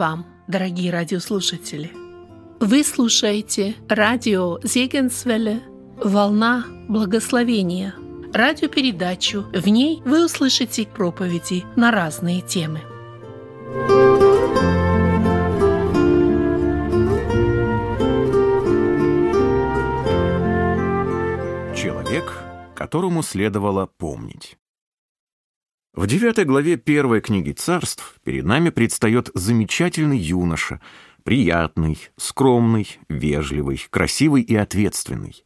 Вам, дорогие радиослушатели! Вы слушаете радио Зегенсвелле «Волна благословения» радиопередачу. В ней вы услышите проповеди на разные темы. Человек, которому следовало помнить. В девятой главе первой книги царств перед нами предстает замечательный юноша, приятный, скромный, вежливый, красивый и ответственный.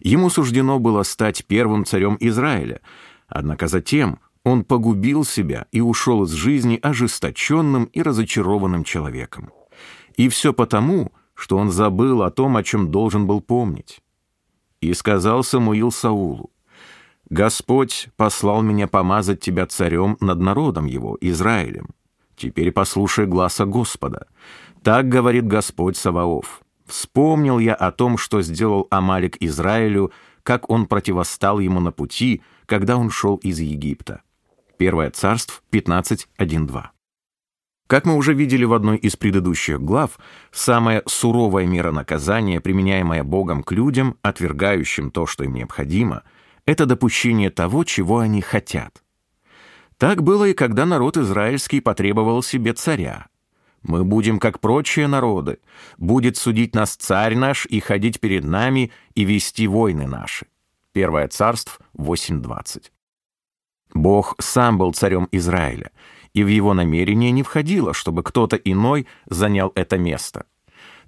Ему суждено было стать первым царем Израиля, однако затем он погубил себя и ушел из жизни ожесточенным и разочарованным человеком. И все потому, что он забыл о том, о чем должен был помнить. И сказал Самуил Саулу, Господь послал меня помазать тебя царем над народом его, Израилем. Теперь послушай гласа Господа. Так говорит Господь Саваоф. Вспомнил я о том, что сделал Амалик Израилю, как он противостал ему на пути, когда он шел из Египта. Первое царство 15.1.2. Как мы уже видели в одной из предыдущих глав, самая суровая мера наказания, применяемая Богом к людям, отвергающим то, что им необходимо – это допущение того, чего они хотят. Так было и когда народ израильский потребовал себе царя. Мы будем, как прочие народы, будет судить нас царь наш и ходить перед нами и вести войны наши. Первое царство 8.20. Бог сам был царем Израиля, и в его намерение не входило, чтобы кто-то иной занял это место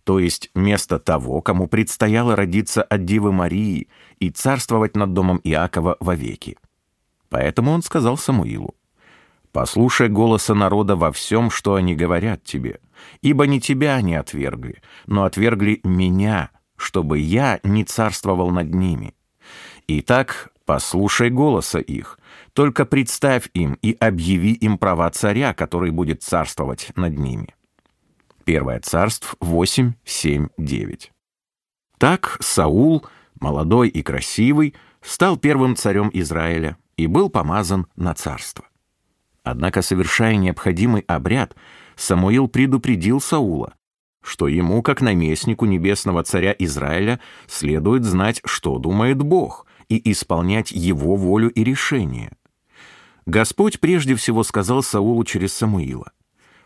то есть место того, кому предстояло родиться от Дивы Марии и царствовать над домом Иакова вовеки. Поэтому он сказал Самуилу, «Послушай голоса народа во всем, что они говорят тебе, ибо не тебя они отвергли, но отвергли меня, чтобы я не царствовал над ними. Итак, послушай голоса их, только представь им и объяви им права царя, который будет царствовать над ними». Первое царств 8, 7, 9. Так Саул, молодой и красивый, стал первым царем Израиля и был помазан на царство. Однако, совершая необходимый обряд, Самуил предупредил Саула, что ему, как наместнику небесного царя Израиля, следует знать, что думает Бог, и исполнять его волю и решение. Господь прежде всего сказал Саулу через Самуила –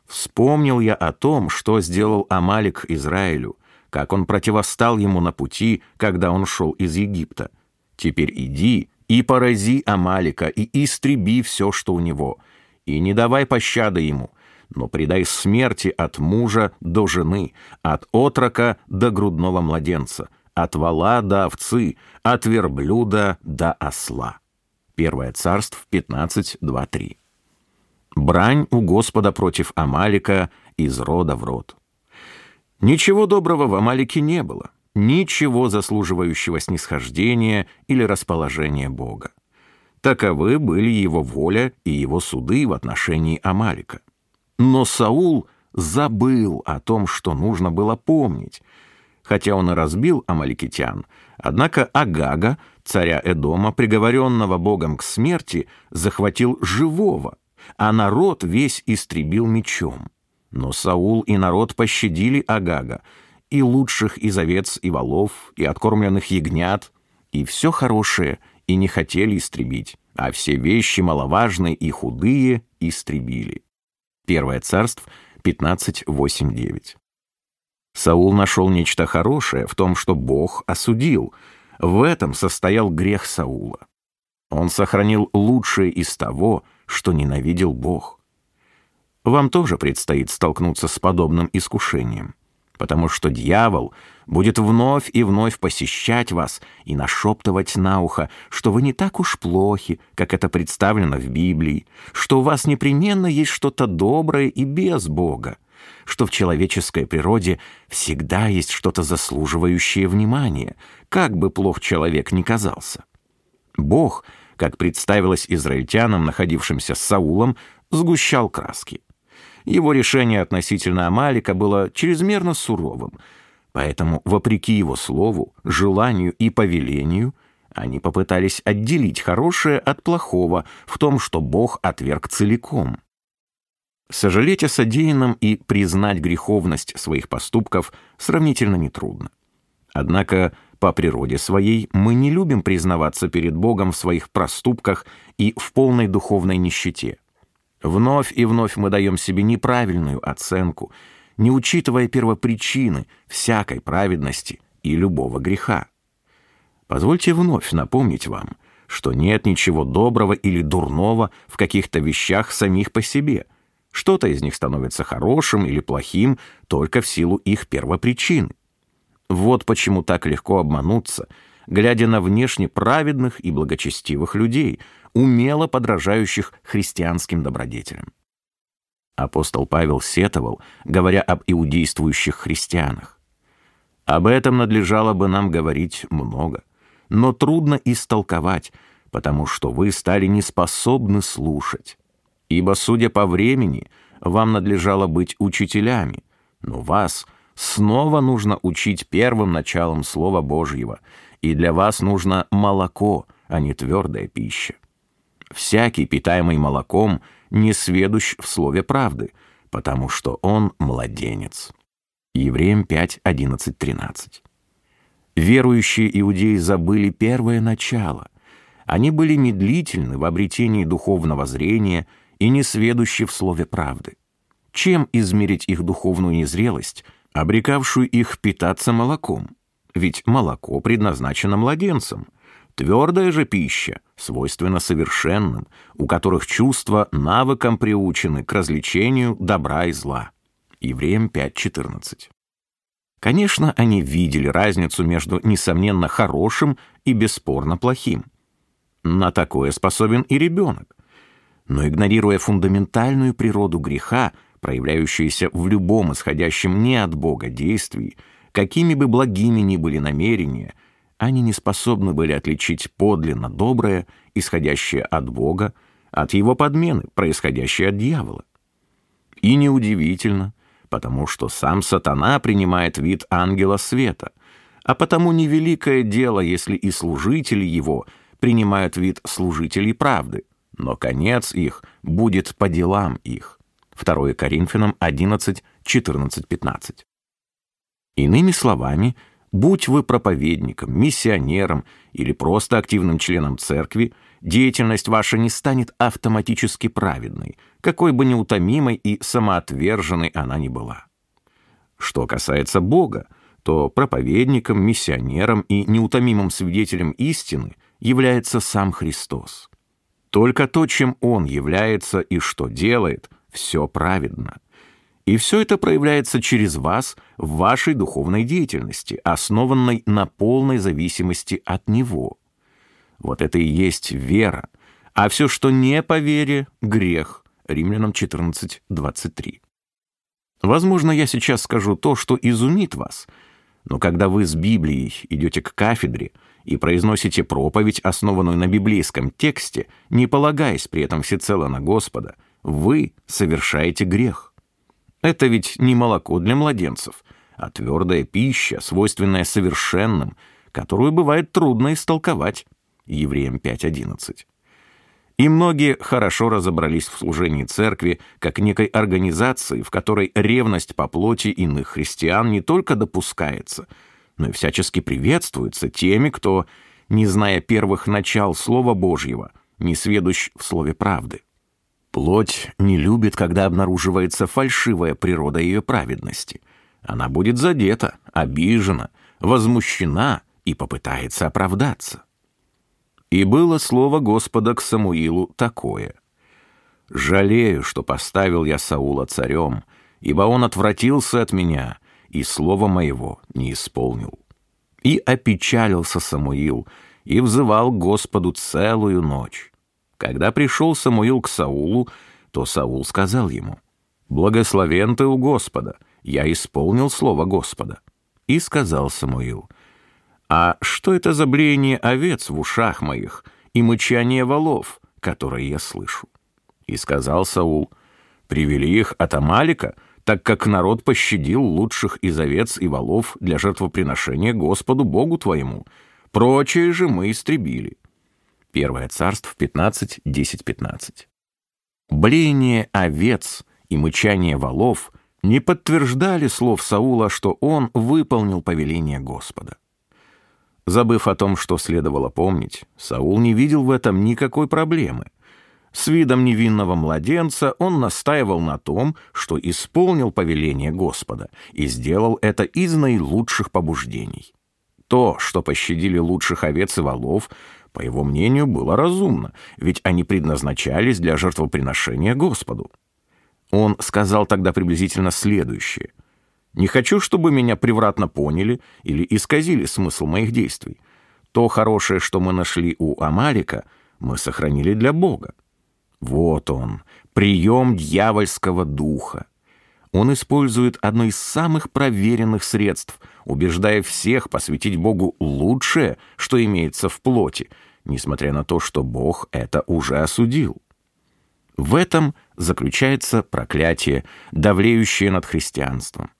Вспомнил я о том, что сделал Амалик Израилю, как он противостал ему на пути, когда он шел из Египта. Теперь иди и порази Амалика, и истреби все, что у него, и не давай пощады ему, но предай смерти от мужа до жены, от отрока до грудного младенца, от вала до овцы, от верблюда до осла. Первое царство 15.2.3 брань у Господа против Амалика из рода в род. Ничего доброго в Амалике не было, ничего заслуживающего снисхождения или расположения Бога. Таковы были его воля и его суды в отношении Амалика. Но Саул забыл о том, что нужно было помнить. Хотя он и разбил амаликитян, однако Агага, царя Эдома, приговоренного Богом к смерти, захватил живого – а народ весь истребил мечом. Но Саул и народ пощадили Агага, и лучших из овец и волов, и откормленных ягнят, и все хорошее, и не хотели истребить, а все вещи маловажные и худые истребили. Первое царство 15.8.9. Саул нашел нечто хорошее в том, что Бог осудил. В этом состоял грех Саула. Он сохранил лучшее из того, что ненавидел Бог. Вам тоже предстоит столкнуться с подобным искушением, потому что дьявол будет вновь и вновь посещать вас и нашептывать на ухо, что вы не так уж плохи, как это представлено в Библии, что у вас непременно есть что-то доброе и без Бога, что в человеческой природе всегда есть что-то заслуживающее внимания, как бы плох человек ни казался. Бог — как представилось израильтянам, находившимся с Саулом, сгущал краски. Его решение относительно Амалика было чрезмерно суровым, поэтому, вопреки его слову, желанию и повелению, они попытались отделить хорошее от плохого в том, что Бог отверг целиком. Сожалеть о содеянном и признать греховность своих поступков сравнительно нетрудно. Однако по природе своей мы не любим признаваться перед Богом в своих проступках и в полной духовной нищете. Вновь и вновь мы даем себе неправильную оценку, не учитывая первопричины всякой праведности и любого греха. Позвольте вновь напомнить вам, что нет ничего доброго или дурного в каких-то вещах самих по себе. Что-то из них становится хорошим или плохим только в силу их первопричины. Вот почему так легко обмануться, глядя на внешне праведных и благочестивых людей, умело подражающих христианским добродетелям. Апостол Павел сетовал, говоря об иудействующих христианах. Об этом надлежало бы нам говорить много, но трудно истолковать, потому что вы стали неспособны слушать. Ибо, судя по времени, вам надлежало быть учителями, но вас — Снова нужно учить первым началом Слова Божьего, и для вас нужно молоко, а не твердая пища. Всякий, питаемый молоком, не сведущ в слове правды, потому что он младенец. Евреям 5, 11, 13. Верующие иудеи забыли первое начало. Они были медлительны в обретении духовного зрения и не сведущи в слове правды. Чем измерить их духовную незрелость – обрекавшую их питаться молоком. Ведь молоко предназначено младенцам. Твердая же пища свойственна совершенным, у которых чувства навыком приучены к развлечению добра и зла. Евреям 5.14. Конечно, они видели разницу между, несомненно, хорошим и бесспорно плохим. На такое способен и ребенок. Но игнорируя фундаментальную природу греха, проявляющиеся в любом исходящем не от Бога действии, какими бы благими ни были намерения, они не способны были отличить подлинно доброе, исходящее от Бога, от его подмены, происходящее от дьявола. И неудивительно, потому что сам сатана принимает вид ангела света, а потому невеликое дело, если и служители его принимают вид служителей правды, но конец их будет по делам их. 2 Коринфянам 11, 14, 15. Иными словами, будь вы проповедником, миссионером или просто активным членом церкви, деятельность ваша не станет автоматически праведной, какой бы неутомимой и самоотверженной она ни была. Что касается Бога, то проповедником, миссионером и неутомимым свидетелем истины является сам Христос. Только то, чем Он является и что делает, все праведно. И все это проявляется через вас в вашей духовной деятельности, основанной на полной зависимости от Него. Вот это и есть вера. А все, что не по вере, — грех. Римлянам 14, 23. Возможно, я сейчас скажу то, что изумит вас, но когда вы с Библией идете к кафедре и произносите проповедь, основанную на библейском тексте, не полагаясь при этом всецело на Господа — вы совершаете грех. Это ведь не молоко для младенцев, а твердая пища, свойственная совершенным, которую бывает трудно истолковать. Евреям 5.11. И многие хорошо разобрались в служении церкви как некой организации, в которой ревность по плоти иных христиан не только допускается, но и всячески приветствуется теми, кто, не зная первых начал Слова Божьего, не сведущ в слове правды. Плоть не любит, когда обнаруживается фальшивая природа ее праведности. Она будет задета, обижена, возмущена и попытается оправдаться. И было слово Господа к Самуилу такое. «Жалею, что поставил я Саула царем, ибо он отвратился от меня, и слова моего не исполнил». И опечалился Самуил, и взывал Господу целую ночь. Когда пришел Самуил к Саулу, то Саул сказал ему, «Благословен ты у Господа, я исполнил слово Господа». И сказал Самуил, «А что это за блеяние овец в ушах моих и мычание волов, которые я слышу?» И сказал Саул, «Привели их от Амалика, так как народ пощадил лучших из овец и волов для жертвоприношения Господу Богу твоему. Прочее же мы истребили». Первое царство 15, 10, 15. Блеяние овец и мычание валов не подтверждали слов Саула, что он выполнил повеление Господа. Забыв о том, что следовало помнить, Саул не видел в этом никакой проблемы. С видом невинного младенца он настаивал на том, что исполнил повеление Господа и сделал это из наилучших побуждений. То, что пощадили лучших овец и волов, по его мнению, было разумно, ведь они предназначались для жертвоприношения Господу. Он сказал тогда приблизительно следующее. «Не хочу, чтобы меня превратно поняли или исказили смысл моих действий. То хорошее, что мы нашли у Амалика, мы сохранили для Бога. Вот он, прием дьявольского духа. Он использует одно из самых проверенных средств, убеждая всех посвятить Богу лучшее, что имеется в плоти, несмотря на то, что Бог это уже осудил. В этом заключается проклятие, давлеющее над христианством.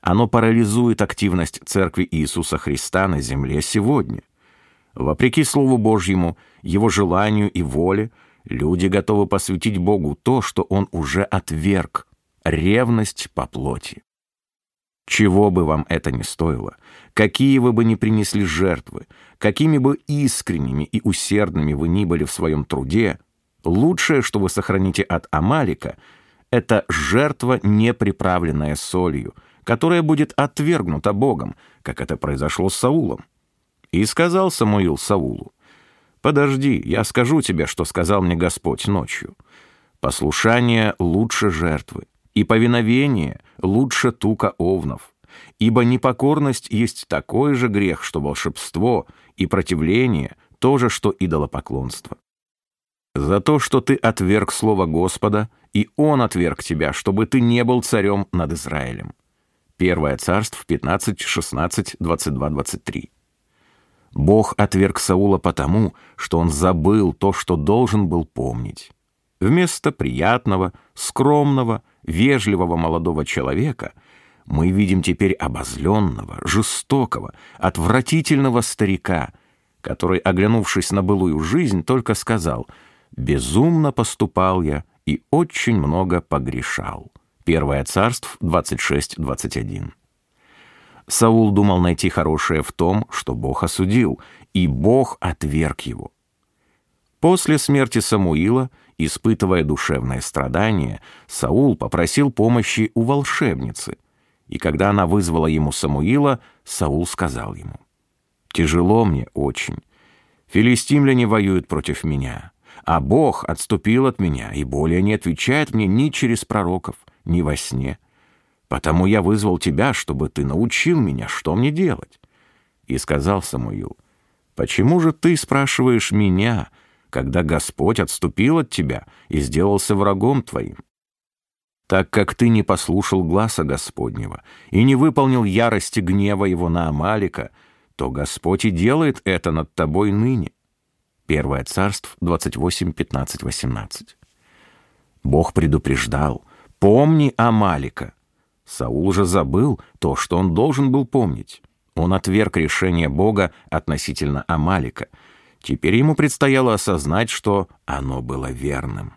Оно парализует активность Церкви Иисуса Христа на земле сегодня. Вопреки Слову Божьему, Его желанию и воле, люди готовы посвятить Богу то, что Он уже отверг — ревность по плоти. Чего бы вам это ни стоило, какие вы бы ни принесли жертвы, какими бы искренними и усердными вы ни были в своем труде, лучшее, что вы сохраните от Амалика, это жертва, не приправленная солью, которая будет отвергнута Богом, как это произошло с Саулом. И сказал Самуил Саулу, «Подожди, я скажу тебе, что сказал мне Господь ночью. Послушание лучше жертвы, и повиновение лучше тука овнов. Ибо непокорность есть такой же грех, что волшебство, и противление — то же, что идолопоклонство. За то, что ты отверг слово Господа, и Он отверг тебя, чтобы ты не был царем над Израилем. Первое царство 15, 16, 22, 23. Бог отверг Саула потому, что он забыл то, что должен был помнить. Вместо приятного, скромного, вежливого молодого человека мы видим теперь обозленного, жестокого, отвратительного старика, который, оглянувшись на былую жизнь, только сказал «Безумно поступал я и очень много погрешал». Первое царство 26-21. Саул думал найти хорошее в том, что Бог осудил, и Бог отверг его. После смерти Самуила – Испытывая душевное страдание, Саул попросил помощи у волшебницы, и когда она вызвала ему Самуила, Саул сказал ему, «Тяжело мне очень. Филистимляне воюют против меня, а Бог отступил от меня и более не отвечает мне ни через пророков, ни во сне. Потому я вызвал тебя, чтобы ты научил меня, что мне делать». И сказал Самуил, «Почему же ты спрашиваешь меня, — когда Господь отступил от тебя и сделался врагом твоим. Так как ты не послушал гласа Господнего и не выполнил ярости гнева его на Амалика, то Господь и делает это над тобой ныне. Первое царство 28, 15, 18. Бог предупреждал, помни Амалика. Саул же забыл то, что он должен был помнить. Он отверг решение Бога относительно Амалика — Теперь ему предстояло осознать, что оно было верным.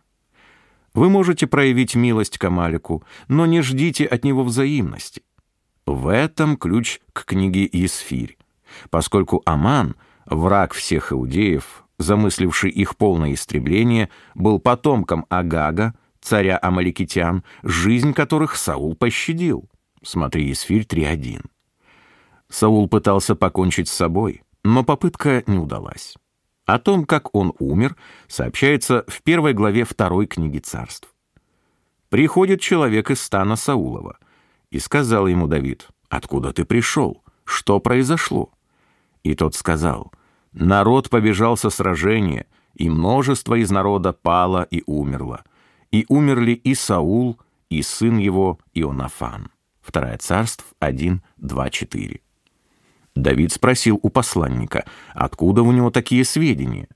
Вы можете проявить милость к Амалику, но не ждите от него взаимности. В этом ключ к книге Исфирь. Поскольку Аман, враг всех иудеев, замысливший их полное истребление, был потомком Агага, царя амаликитян, жизнь которых Саул пощадил. Смотри Исфирь 3.1. Саул пытался покончить с собой, но попытка не удалась. О том, как он умер, сообщается в первой главе второй книги царств. «Приходит человек из стана Саулова, и сказал ему Давид, «Откуда ты пришел? Что произошло?» И тот сказал, «Народ побежал со сражения, и множество из народа пало и умерло. И умерли и Саул, и сын его Ионафан». Второе царство 1, 2, 4. Давид спросил у посланника, откуда у него такие сведения,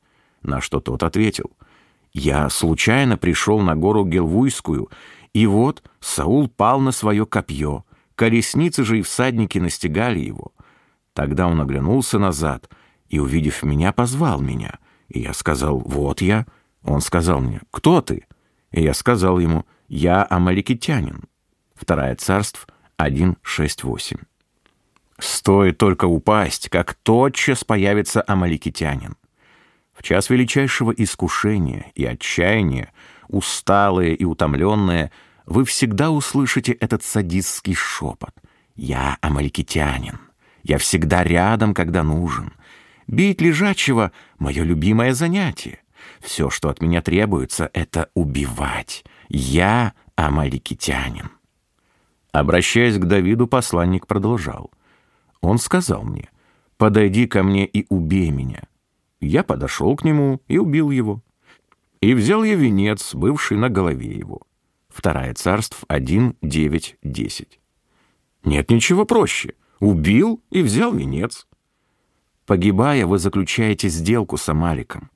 на что тот ответил, «Я случайно пришел на гору Гелвуйскую, и вот Саул пал на свое копье, колесницы же и всадники настигали его. Тогда он оглянулся назад и, увидев меня, позвал меня, и я сказал, «Вот я». Он сказал мне, «Кто ты?» И я сказал ему, «Я амаликитянин». Вторая царств 1.6.8. Стоит только упасть, как тотчас появится амаликитянин. В час величайшего искушения и отчаяния, усталые и утомленные, вы всегда услышите этот садистский шепот. «Я амаликитянин. Я всегда рядом, когда нужен. Бить лежачего — мое любимое занятие. Все, что от меня требуется, — это убивать. Я амаликитянин». Обращаясь к Давиду, посланник продолжал. Он сказал мне, «Подойди ко мне и убей меня». Я подошел к нему и убил его. И взял я венец, бывший на голове его. Вторая царств 1, 9, 10. Нет ничего проще. Убил и взял венец. Погибая, вы заключаете сделку с Амаликом.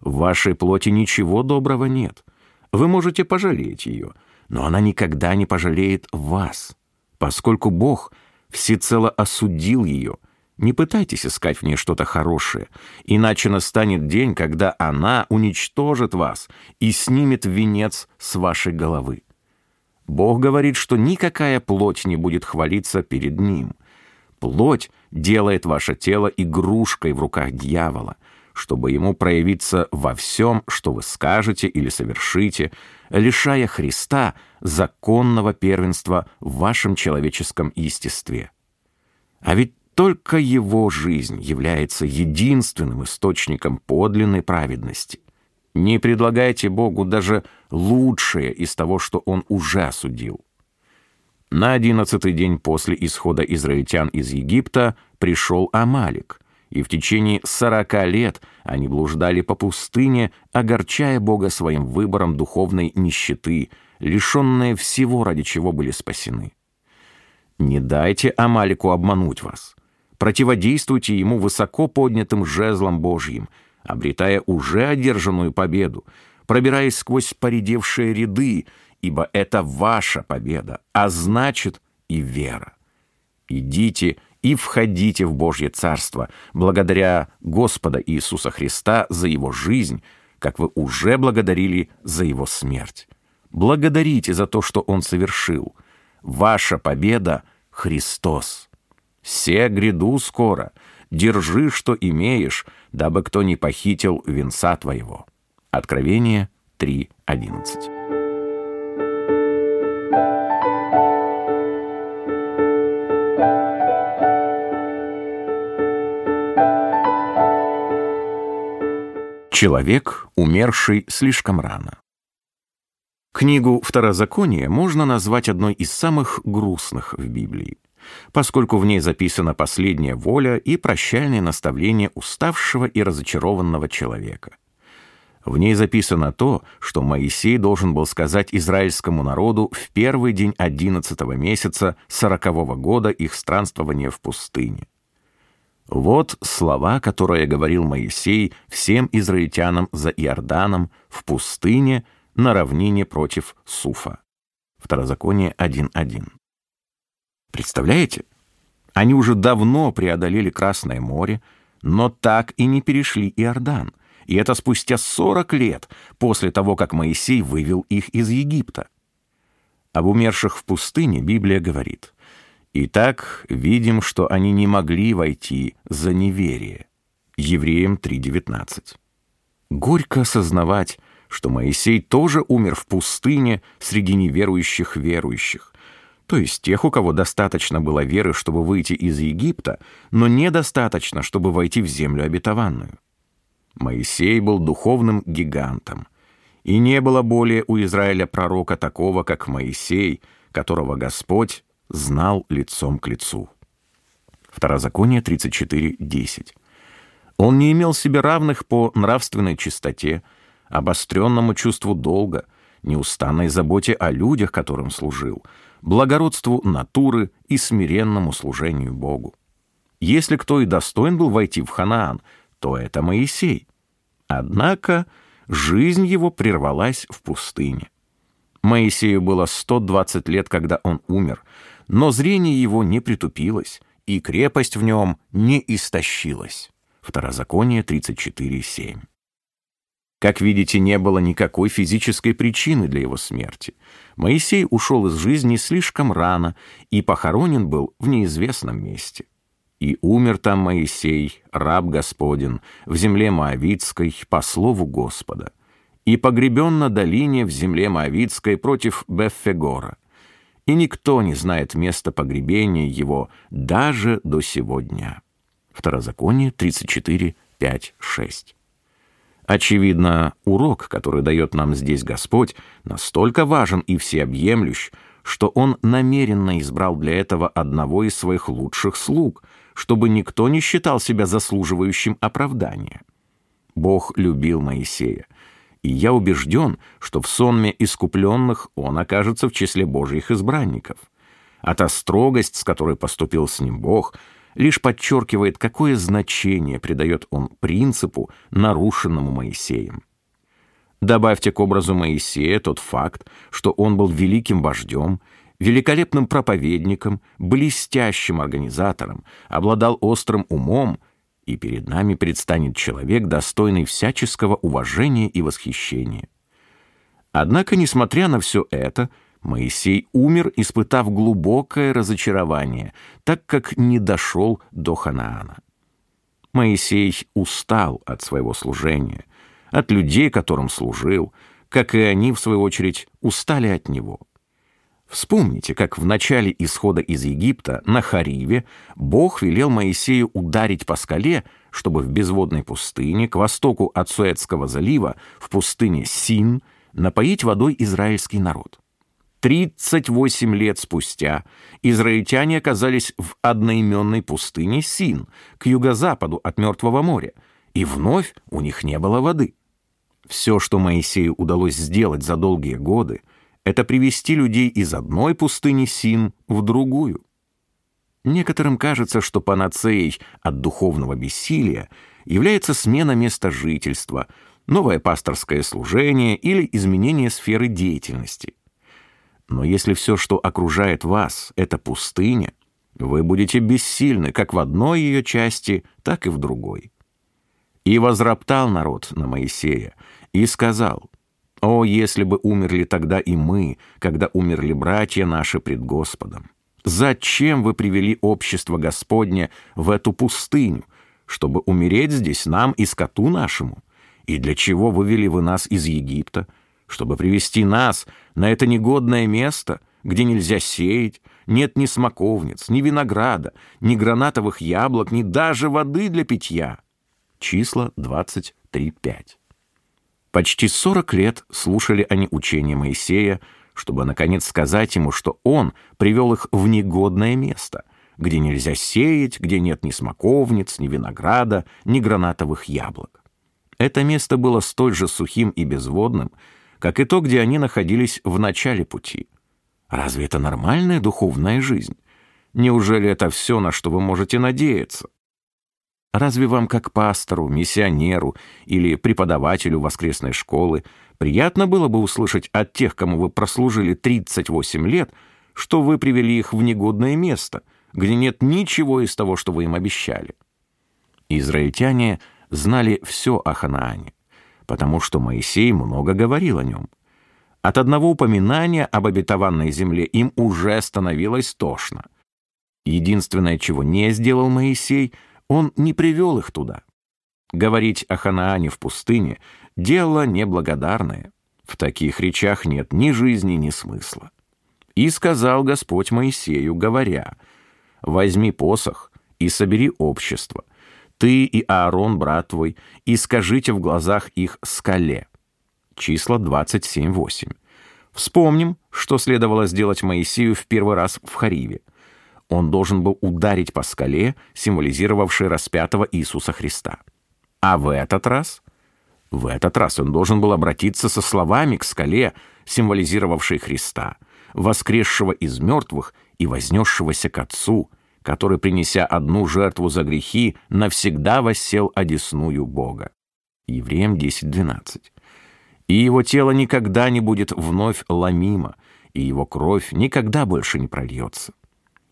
В вашей плоти ничего доброго нет. Вы можете пожалеть ее, но она никогда не пожалеет вас, поскольку Бог всецело осудил ее. Не пытайтесь искать в ней что-то хорошее, иначе настанет день, когда она уничтожит вас и снимет венец с вашей головы. Бог говорит, что никакая плоть не будет хвалиться перед Ним. Плоть делает ваше тело игрушкой в руках дьявола, чтобы ему проявиться во всем, что вы скажете или совершите, лишая Христа законного первенства в вашем человеческом естестве. А ведь только его жизнь является единственным источником подлинной праведности. Не предлагайте Богу даже лучшее из того, что Он уже осудил. На одиннадцатый день после исхода израильтян из Египта пришел Амалик, и в течение сорока лет они блуждали по пустыне, огорчая Бога своим выбором духовной нищеты, лишенные всего, ради чего были спасены. Не дайте Амалику обмануть вас. Противодействуйте ему высоко поднятым жезлом Божьим, обретая уже одержанную победу, пробираясь сквозь поредевшие ряды, ибо это ваша победа, а значит и вера. Идите и входите в Божье Царство, благодаря Господа Иисуса Христа за Его жизнь, как вы уже благодарили за Его смерть. Благодарите за то, что Он совершил. Ваша победа — Христос. «Се гряду скоро, держи, что имеешь, дабы кто не похитил венца твоего». Откровение 3.11. Человек, умерший слишком рано. Книгу «Второзаконие» можно назвать одной из самых грустных в Библии поскольку в ней записана последняя воля и прощальное наставление уставшего и разочарованного человека. В ней записано то, что Моисей должен был сказать израильскому народу в первый день одиннадцатого месяца сорокового года их странствования в пустыне. Вот слова, которые говорил Моисей всем израильтянам за Иорданом в пустыне на равнине против Суфа. Второзаконие 1.1. Представляете? Они уже давно преодолели Красное море, но так и не перешли Иордан. И это спустя 40 лет после того, как Моисей вывел их из Египта. Об умерших в пустыне Библия говорит. «Итак, видим, что они не могли войти за неверие». Евреям 3.19. Горько осознавать, что Моисей тоже умер в пустыне среди неверующих верующих то есть тех, у кого достаточно было веры, чтобы выйти из Египта, но недостаточно, чтобы войти в землю обетованную. Моисей был духовным гигантом, и не было более у Израиля пророка такого, как Моисей, которого Господь знал лицом к лицу. Второзаконие 34.10. Он не имел себе равных по нравственной чистоте, обостренному чувству долга, неустанной заботе о людях, которым служил — благородству натуры и смиренному служению Богу. Если кто и достоин был войти в Ханаан, то это Моисей. Однако жизнь его прервалась в пустыне. Моисею было 120 лет, когда он умер, но зрение его не притупилось, и крепость в нем не истощилась. Второзаконие 34.7. Как видите, не было никакой физической причины для его смерти. Моисей ушел из жизни слишком рано и похоронен был в неизвестном месте. И умер там Моисей, раб Господен, в земле Моавицкой, по слову Господа, и погребен на долине в земле Моавицкой против Беффегора. И никто не знает места погребения его даже до сегодня. Второзаконие 34, 5, 6. Очевидно, урок, который дает нам здесь Господь, настолько важен и всеобъемлющ, что Он намеренно избрал для этого одного из своих лучших слуг, чтобы никто не считал себя заслуживающим оправдания. Бог любил Моисея, и я убежден, что в сонме искупленных он окажется в числе Божьих избранников. А та строгость, с которой поступил с ним Бог — лишь подчеркивает, какое значение придает он принципу, нарушенному Моисеем. Добавьте к образу Моисея тот факт, что он был великим вождем, великолепным проповедником, блестящим организатором, обладал острым умом, и перед нами предстанет человек, достойный всяческого уважения и восхищения. Однако, несмотря на все это, Моисей умер, испытав глубокое разочарование, так как не дошел до Ханаана. Моисей устал от своего служения, от людей, которым служил, как и они, в свою очередь, устали от него. Вспомните, как в начале исхода из Египта на Хариве Бог велел Моисею ударить по скале, чтобы в безводной пустыне, к востоку от Суэцкого залива, в пустыне Син, напоить водой израильский народ. 38 лет спустя израильтяне оказались в одноименной пустыне Син, к юго-западу от Мертвого моря, и вновь у них не было воды. Все, что Моисею удалось сделать за долгие годы, это привести людей из одной пустыни Син в другую. Некоторым кажется, что панацеей от духовного бессилия является смена места жительства, новое пасторское служение или изменение сферы деятельности – но если все, что окружает вас, — это пустыня, вы будете бессильны как в одной ее части, так и в другой. И возроптал народ на Моисея и сказал, «О, если бы умерли тогда и мы, когда умерли братья наши пред Господом! Зачем вы привели общество Господне в эту пустыню, чтобы умереть здесь нам и скоту нашему? И для чего вывели вы нас из Египта?» чтобы привести нас на это негодное место, где нельзя сеять, нет ни смоковниц, ни винограда, ни гранатовых яблок, ни даже воды для питья. Числа 23.5. Почти 40 лет слушали они учения Моисея, чтобы, наконец, сказать ему, что он привел их в негодное место, где нельзя сеять, где нет ни смоковниц, ни винограда, ни гранатовых яблок. Это место было столь же сухим и безводным, как и то, где они находились в начале пути. Разве это нормальная духовная жизнь? Неужели это все, на что вы можете надеяться? Разве вам, как пастору, миссионеру или преподавателю воскресной школы, приятно было бы услышать от тех, кому вы прослужили 38 лет, что вы привели их в негодное место, где нет ничего из того, что вы им обещали? Израильтяне знали все о Ханаане потому что Моисей много говорил о нем. От одного упоминания об обетованной земле им уже становилось тошно. Единственное, чего не сделал Моисей, он не привел их туда. Говорить о Ханаане в пустыне — дело неблагодарное. В таких речах нет ни жизни, ни смысла. И сказал Господь Моисею, говоря, «Возьми посох и собери общество, ты и Аарон, брат твой, и скажите в глазах их скале». Числа 27.8. Вспомним, что следовало сделать Моисею в первый раз в Хариве. Он должен был ударить по скале, символизировавшей распятого Иисуса Христа. А в этот раз? В этот раз он должен был обратиться со словами к скале, символизировавшей Христа, воскресшего из мертвых и вознесшегося к Отцу – который, принеся одну жертву за грехи, навсегда воссел одесную Бога. Евреям 10.12. И его тело никогда не будет вновь ломимо, и его кровь никогда больше не прольется.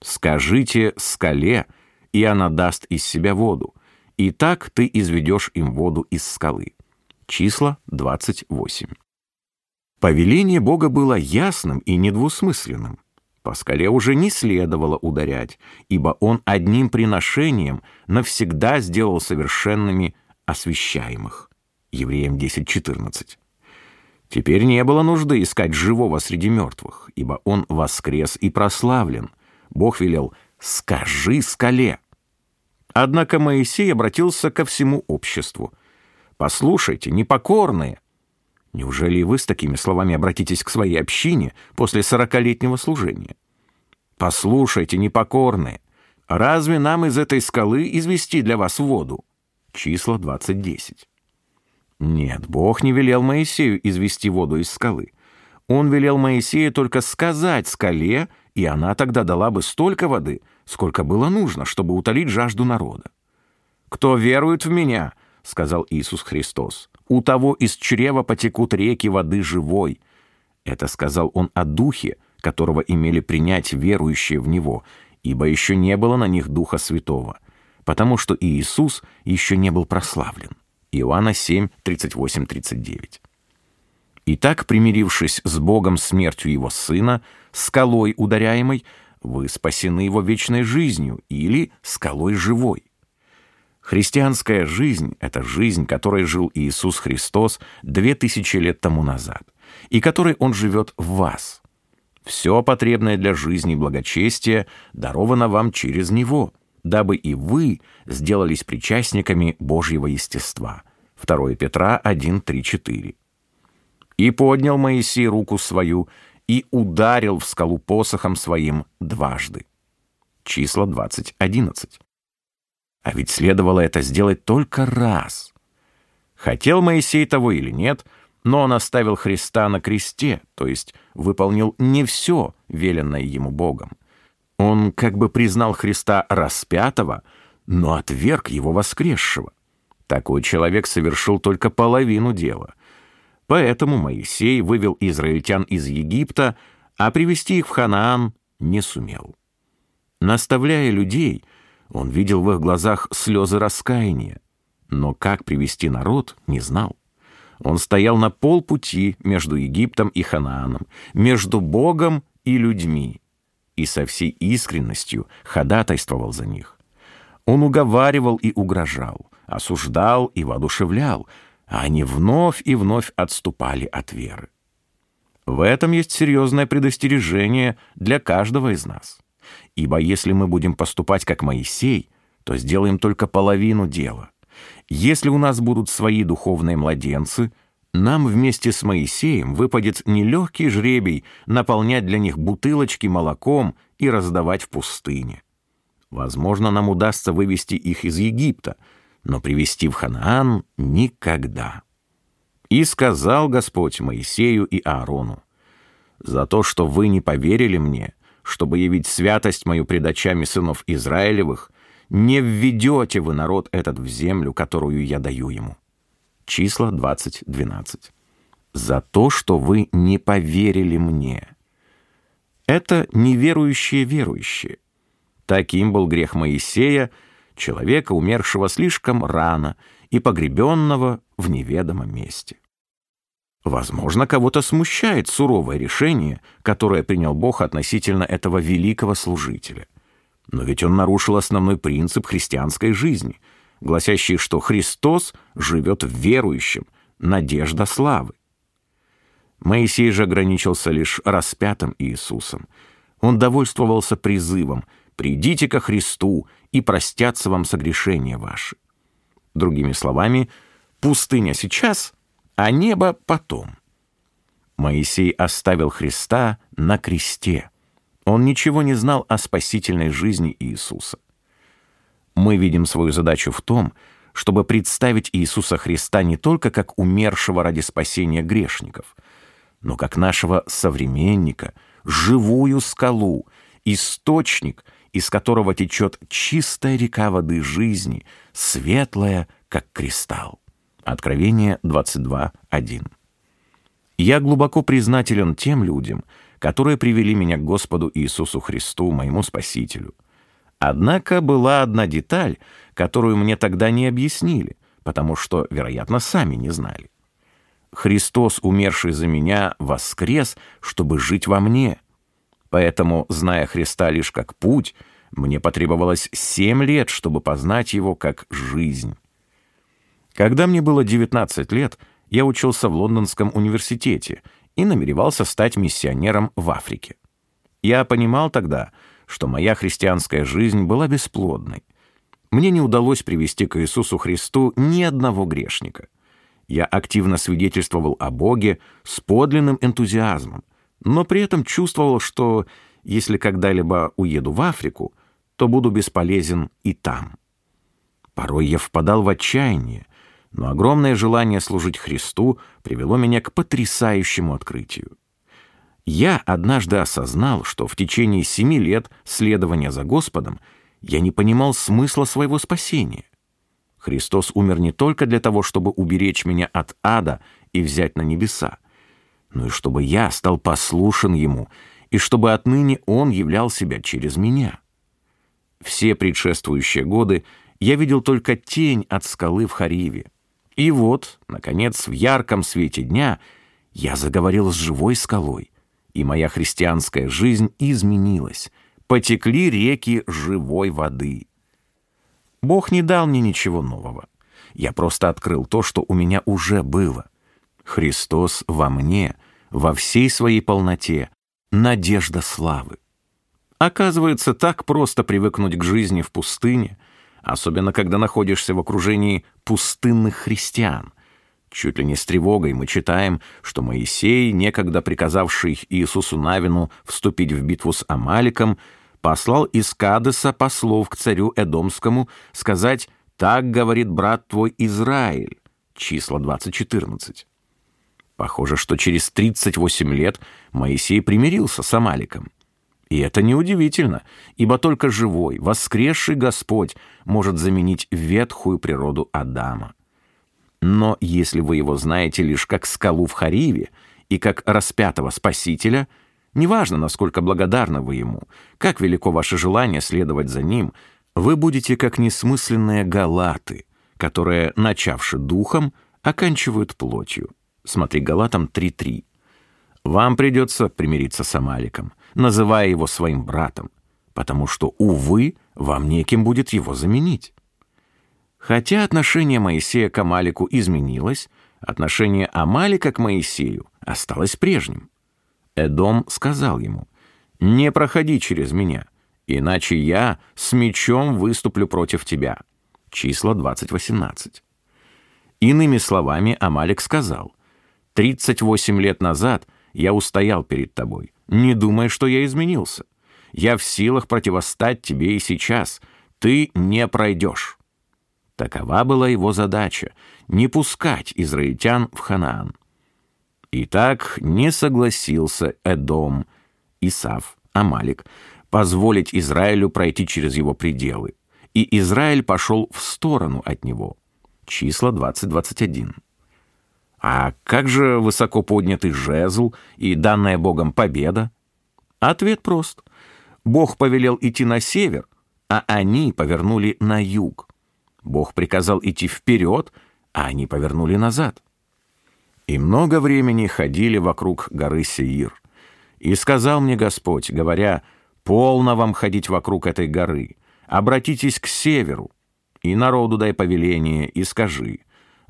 Скажите скале, и она даст из себя воду, и так ты изведешь им воду из скалы. Числа 28. Повеление Бога было ясным и недвусмысленным. По скале уже не следовало ударять, ибо он одним приношением навсегда сделал совершенными освящаемых. Евреям 10.14. Теперь не было нужды искать живого среди мертвых, ибо он воскрес и прославлен. Бог велел «скажи скале». Однако Моисей обратился ко всему обществу. «Послушайте, непокорные, Неужели и вы с такими словами обратитесь к своей общине после сорокалетнего служения? Послушайте, непокорные, разве нам из этой скалы извести для вас воду? Числа 20.10. Нет, Бог не велел Моисею извести воду из скалы. Он велел Моисею только сказать скале, и она тогда дала бы столько воды, сколько было нужно, чтобы утолить жажду народа. «Кто верует в Меня, — сказал Иисус Христос, у того из чрева потекут реки воды живой. Это сказал он о духе, которого имели принять верующие в него, ибо еще не было на них Духа Святого, потому что Иисус еще не был прославлен. Иоанна 7, 38, 39. Итак, примирившись с Богом смертью Его Сына, скалой ударяемой, вы спасены Его вечной жизнью или скалой живой. Христианская жизнь — это жизнь, которой жил Иисус Христос две тысячи лет тому назад, и которой Он живет в вас. Все потребное для жизни и благочестия даровано вам через Него, дабы и вы сделались причастниками Божьего естества. 2 Петра 1, 3, 4. «И поднял Моисей руку свою, и ударил в скалу посохом своим дважды». Числа 20, 11. А ведь следовало это сделать только раз. Хотел Моисей того или нет, но он оставил Христа на кресте, то есть выполнил не все, веленное ему Богом. Он как бы признал Христа распятого, но отверг его воскресшего. Такой человек совершил только половину дела. Поэтому Моисей вывел израильтян из Египта, а привести их в Ханаан не сумел. Наставляя людей — он видел в их глазах слезы раскаяния, но как привести народ, не знал. Он стоял на полпути между Египтом и Ханааном, между Богом и людьми, и со всей искренностью ходатайствовал за них. Он уговаривал и угрожал, осуждал и воодушевлял, они вновь и вновь отступали от веры. В этом есть серьезное предостережение для каждого из нас. Ибо если мы будем поступать как Моисей, то сделаем только половину дела. Если у нас будут свои духовные младенцы, нам вместе с Моисеем выпадет нелегкий жребий наполнять для них бутылочки молоком и раздавать в пустыне. Возможно, нам удастся вывести их из Египта, но привести в Ханаан никогда. И сказал Господь Моисею и Аарону, «За то, что вы не поверили мне, чтобы явить святость мою пред очами сынов Израилевых, не введете вы народ этот в землю, которую я даю ему». Числа 20.12. «За то, что вы не поверили мне». Это неверующие верующие. Таким был грех Моисея, человека, умершего слишком рано и погребенного в неведомом месте. Возможно, кого-то смущает суровое решение, которое принял Бог относительно этого великого служителя. Но ведь он нарушил основной принцип христианской жизни, гласящий, что Христос живет в верующем, надежда славы. Моисей же ограничился лишь распятым Иисусом. Он довольствовался призывом «Придите ко Христу, и простятся вам согрешения ваши». Другими словами, пустыня сейчас — а небо потом. Моисей оставил Христа на кресте. Он ничего не знал о спасительной жизни Иисуса. Мы видим свою задачу в том, чтобы представить Иисуса Христа не только как умершего ради спасения грешников, но как нашего современника, живую скалу, источник, из которого течет чистая река воды жизни, светлая, как кристалл. Откровение 22.1. Я глубоко признателен тем людям, которые привели меня к Господу Иисусу Христу, моему Спасителю. Однако была одна деталь, которую мне тогда не объяснили, потому что, вероятно, сами не знали. Христос, умерший за меня, воскрес, чтобы жить во мне. Поэтому, зная Христа лишь как путь, мне потребовалось семь лет, чтобы познать его как жизнь. Когда мне было 19 лет, я учился в Лондонском университете и намеревался стать миссионером в Африке. Я понимал тогда, что моя христианская жизнь была бесплодной. Мне не удалось привести к Иисусу Христу ни одного грешника. Я активно свидетельствовал о Боге с подлинным энтузиазмом, но при этом чувствовал, что если когда-либо уеду в Африку, то буду бесполезен и там. Порой я впадал в отчаяние, но огромное желание служить Христу привело меня к потрясающему открытию. Я однажды осознал, что в течение семи лет следования за Господом я не понимал смысла своего спасения. Христос умер не только для того, чтобы уберечь меня от ада и взять на небеса, но и чтобы я стал послушен Ему, и чтобы отныне Он являл себя через меня. Все предшествующие годы я видел только тень от скалы в Хариве. И вот, наконец, в ярком свете дня я заговорил с живой скалой, и моя христианская жизнь изменилась. Потекли реки живой воды. Бог не дал мне ничего нового. Я просто открыл то, что у меня уже было. Христос во мне, во всей своей полноте, надежда славы. Оказывается, так просто привыкнуть к жизни в пустыне — особенно когда находишься в окружении пустынных христиан. Чуть ли не с тревогой мы читаем, что Моисей, некогда приказавший Иисусу Навину вступить в битву с Амаликом, послал из Кадеса послов к царю Эдомскому сказать «Так говорит брат твой Израиль» числа 20.14. Похоже, что через 38 лет Моисей примирился с Амаликом. И это неудивительно, ибо только живой, воскресший Господь может заменить ветхую природу Адама. Но если вы его знаете лишь как скалу в Хариве и как распятого Спасителя, неважно, насколько благодарны вы ему, как велико ваше желание следовать за ним, вы будете как несмысленные галаты, которые, начавши духом, оканчивают плотью. Смотри Галатам 3.3. Вам придется примириться с Амаликом, называя его своим братом, потому что, увы, вам неким будет его заменить. Хотя отношение Моисея к Амалику изменилось, отношение Амалика к Моисею осталось прежним. Эдом сказал ему, «Не проходи через меня, иначе я с мечом выступлю против тебя». Числа 20.18. Иными словами, Амалик сказал, «38 лет назад я устоял перед тобой, не думай, что я изменился. Я в силах противостать тебе и сейчас. Ты не пройдешь». Такова была его задача — не пускать израильтян в Ханаан. И так не согласился Эдом, Исав, Амалик, позволить Израилю пройти через его пределы. И Израиль пошел в сторону от него. Числа 20-21. А как же высоко поднятый жезл и данная Богом победа? Ответ прост. Бог повелел идти на север, а они повернули на юг. Бог приказал идти вперед, а они повернули назад. И много времени ходили вокруг горы Сеир. И сказал мне Господь, говоря, «Полно вам ходить вокруг этой горы, обратитесь к северу, и народу дай повеление, и скажи,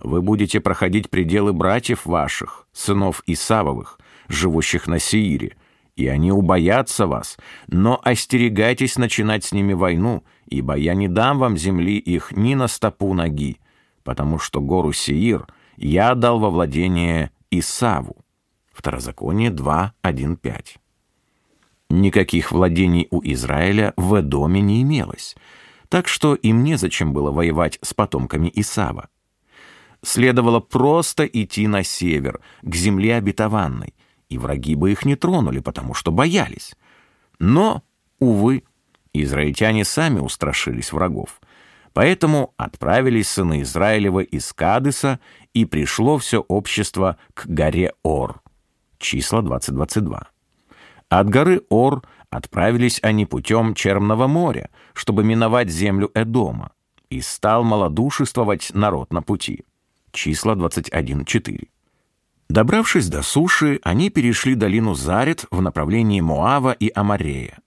вы будете проходить пределы братьев ваших, сынов Исавовых, живущих на Сеире, и они убоятся вас, но остерегайтесь начинать с ними войну, ибо я не дам вам земли их ни на стопу ноги, потому что гору Сеир я дал во владение Исаву». Второзаконие 2, 1, 5. Никаких владений у Израиля в Эдоме не имелось, так что им незачем было воевать с потомками Исава следовало просто идти на север, к земле обетованной, и враги бы их не тронули, потому что боялись. Но, увы, израильтяне сами устрашились врагов. Поэтому отправились сыны Израилева из Кадыса, и пришло все общество к горе Ор. Числа 2022. От горы Ор отправились они путем Черного моря, чтобы миновать землю Эдома, и стал малодушествовать народ на пути числа 21.4. Добравшись до суши, они перешли долину Зарет в направлении Моава и Амарея,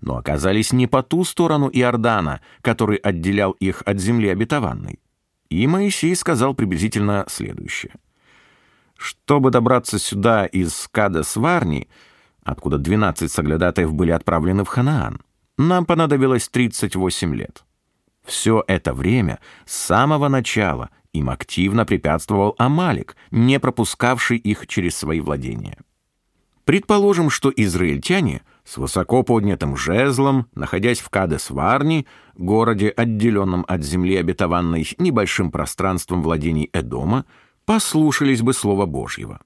но оказались не по ту сторону Иордана, который отделял их от земли обетованной. И Моисей сказал приблизительно следующее. «Чтобы добраться сюда из Када-Сварни, откуда 12 соглядатаев были отправлены в Ханаан, нам понадобилось 38 лет. Все это время, с самого начала, им активно препятствовал Амалик, не пропускавший их через свои владения. Предположим, что израильтяне с высоко поднятым жезлом, находясь в Кадес-Варни, городе, отделенном от земли обетованной небольшим пространством владений Эдома, послушались бы Слова Божьего.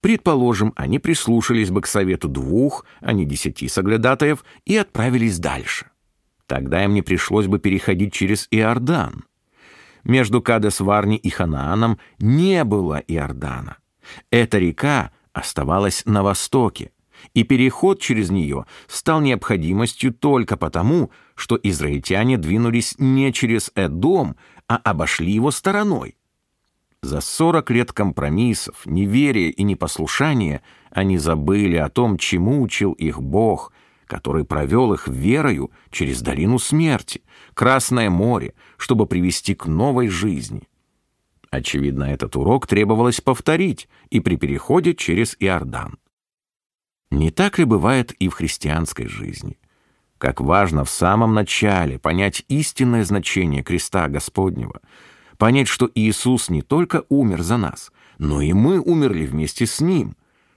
Предположим, они прислушались бы к совету двух, а не десяти соглядатаев и отправились дальше. Тогда им не пришлось бы переходить через Иордан. Между Кадес-Варни и Ханааном не было Иордана. Эта река оставалась на востоке, и переход через нее стал необходимостью только потому, что израильтяне двинулись не через Эдом, а обошли его стороной. За 40 лет компромиссов, неверия и непослушания они забыли о том, чему учил их Бог, который провел их верою через долину смерти, Красное море, чтобы привести к новой жизни. Очевидно, этот урок требовалось повторить и при переходе через Иордан. Не так ли бывает и в христианской жизни? Как важно в самом начале понять истинное значение креста Господнего, понять, что Иисус не только умер за нас, но и мы умерли вместе с Ним,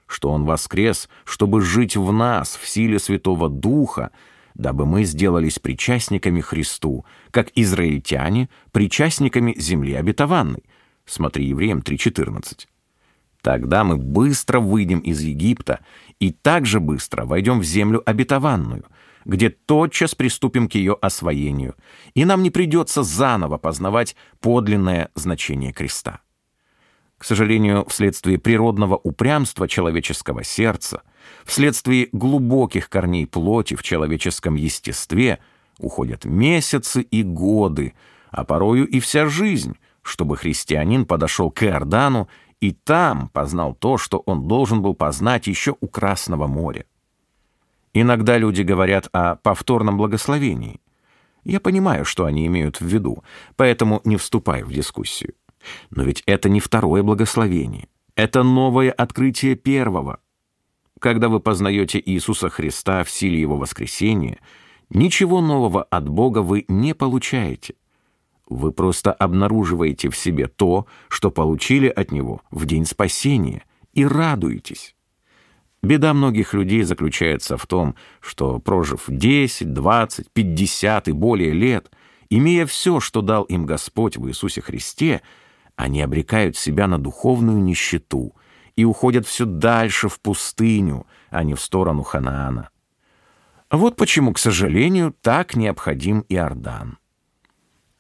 что Он воскрес, чтобы жить в нас в силе Святого Духа, дабы мы сделались причастниками Христу, как израильтяне причастниками земли обетованной. Смотри Евреям 3.14. Тогда мы быстро выйдем из Египта и также быстро войдем в землю обетованную, где тотчас приступим к ее освоению, и нам не придется заново познавать подлинное значение креста. К сожалению, вследствие природного упрямства человеческого сердца, вследствие глубоких корней плоти в человеческом естестве уходят месяцы и годы, а порою и вся жизнь, чтобы христианин подошел к Иордану и там познал то, что он должен был познать еще у Красного моря. Иногда люди говорят о повторном благословении. Я понимаю, что они имеют в виду, поэтому не вступаю в дискуссию. Но ведь это не второе благословение. Это новое открытие первого. Когда вы познаете Иисуса Христа в силе Его воскресения, ничего нового от Бога вы не получаете. Вы просто обнаруживаете в себе то, что получили от Него в день спасения, и радуетесь. Беда многих людей заключается в том, что, прожив 10, 20, 50 и более лет, имея все, что дал им Господь в Иисусе Христе, они обрекают себя на духовную нищету и уходят все дальше в пустыню, а не в сторону Ханаана. Вот почему, к сожалению, так необходим Иордан.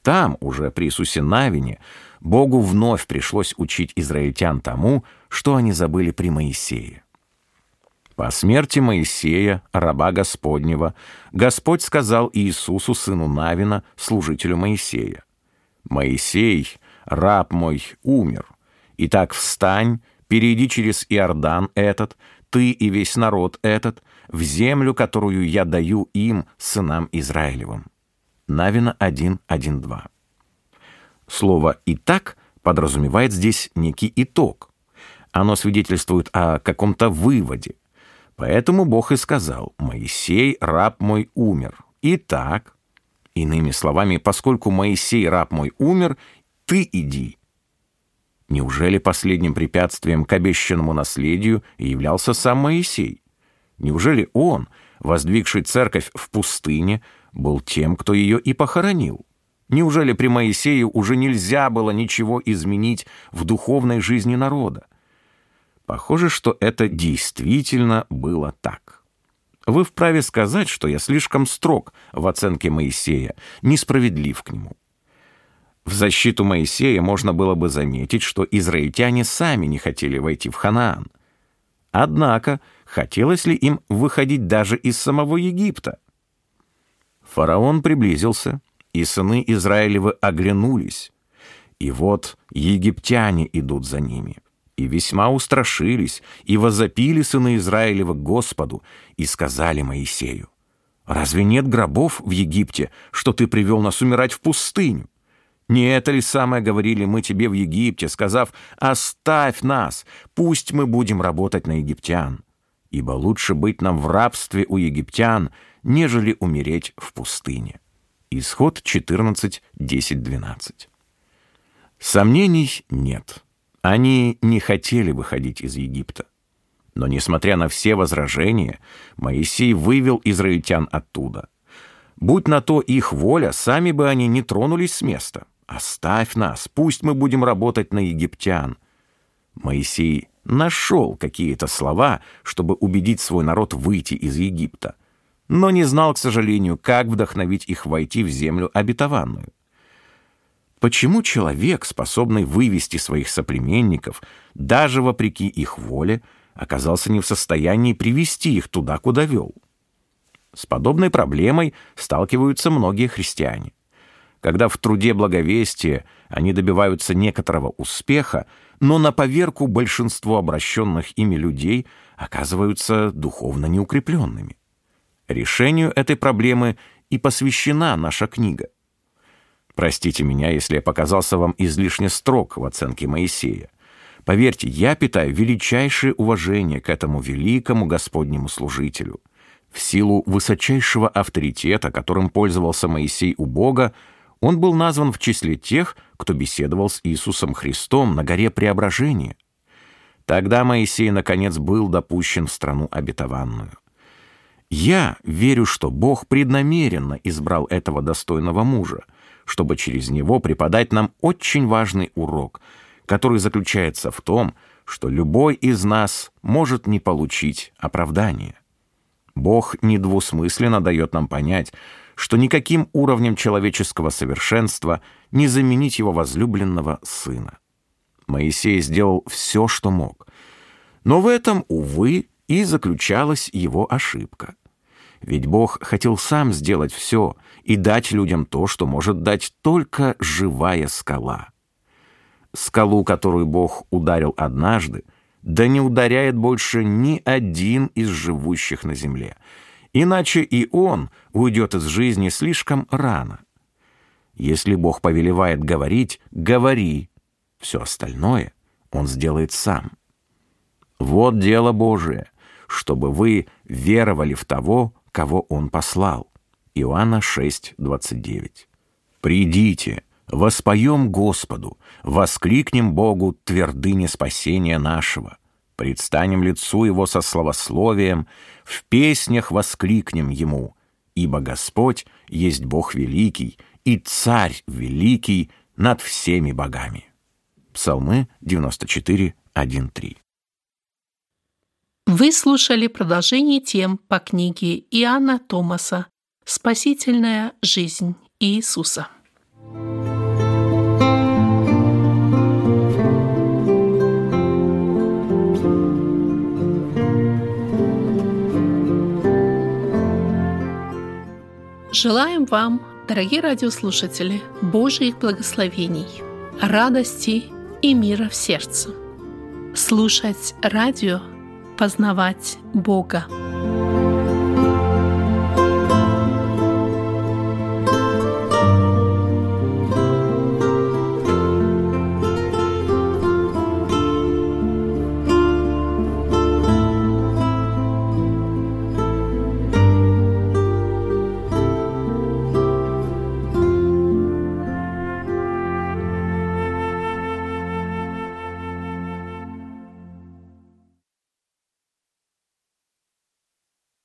Там, уже при Иисусе Навине, Богу вновь пришлось учить израильтян тому, что они забыли при Моисее. По смерти Моисея, раба Господнего, Господь сказал Иисусу, сыну Навина, служителю Моисея, «Моисей, раб мой, умер. Итак, встань, перейди через Иордан этот, ты и весь народ этот, в землю, которую я даю им, сынам Израилевым». Навина 1.1.2. Слово «итак» подразумевает здесь некий итог. Оно свидетельствует о каком-то выводе. Поэтому Бог и сказал, «Моисей, раб мой, умер». Итак, иными словами, поскольку Моисей, раб мой, умер, ты иди. Неужели последним препятствием к обещанному наследию являлся сам Моисей? Неужели он, воздвигший церковь в пустыне, был тем, кто ее и похоронил. Неужели при Моисее уже нельзя было ничего изменить в духовной жизни народа? Похоже, что это действительно было так. Вы вправе сказать, что я слишком строг в оценке Моисея, несправедлив к нему. В защиту Моисея можно было бы заметить, что израильтяне сами не хотели войти в Ханаан. Однако, хотелось ли им выходить даже из самого Египта? Фараон приблизился, и сыны Израилевы оглянулись. И вот египтяне идут за ними. И весьма устрашились, и возопили сыны Израилева к Господу, и сказали Моисею, «Разве нет гробов в Египте, что ты привел нас умирать в пустыню? Не это ли самое говорили мы тебе в Египте, сказав, «Оставь нас, пусть мы будем работать на египтян»? Ибо лучше быть нам в рабстве у египтян, нежели умереть в пустыне». Исход 14, 10, 12. Сомнений нет. Они не хотели выходить из Египта. Но, несмотря на все возражения, Моисей вывел израильтян оттуда. Будь на то их воля, сами бы они не тронулись с места. «Оставь нас, пусть мы будем работать на египтян». Моисей нашел какие-то слова, чтобы убедить свой народ выйти из Египта, но не знал, к сожалению, как вдохновить их войти в землю обетованную. Почему человек, способный вывести своих соплеменников, даже вопреки их воле, оказался не в состоянии привести их туда, куда вел? С подобной проблемой сталкиваются многие христиане. Когда в труде благовестия они добиваются некоторого успеха, но на поверку большинство обращенных ими людей оказываются духовно неукрепленными. Решению этой проблемы и посвящена наша книга. Простите меня, если я показался вам излишне строг в оценке Моисея. Поверьте, я питаю величайшее уважение к этому великому Господнему служителю. В силу высочайшего авторитета, которым пользовался Моисей у Бога, он был назван в числе тех, кто беседовал с Иисусом Христом на горе Преображения. Тогда Моисей, наконец, был допущен в страну обетованную. Я верю, что Бог преднамеренно избрал этого достойного мужа, чтобы через него преподать нам очень важный урок, который заключается в том, что любой из нас может не получить оправдания. Бог недвусмысленно дает нам понять, что никаким уровнем человеческого совершенства не заменить его возлюбленного сына. Моисей сделал все, что мог. Но в этом, увы, и заключалась его ошибка. Ведь Бог хотел сам сделать все и дать людям то, что может дать только живая скала. Скалу, которую Бог ударил однажды, да не ударяет больше ни один из живущих на земле — Иначе и он уйдет из жизни слишком рано. Если Бог повелевает говорить, говори. Все остальное он сделает сам. Вот дело Божие, чтобы вы веровали в того, кого он послал. Иоанна 6, 29. «Придите, воспоем Господу, воскликнем Богу твердыне спасения нашего, предстанем лицу Его со словословием, в песнях воскликнем Ему, ибо Господь есть Бог великий и Царь великий над всеми богами». Псалмы 94, 1, 3. Вы слушали продолжение тем по книге Иоанна Томаса «Спасительная жизнь Иисуса». Желаем вам, дорогие радиослушатели, Божьих благословений, радости и мира в сердце. Слушать радио, познавать Бога.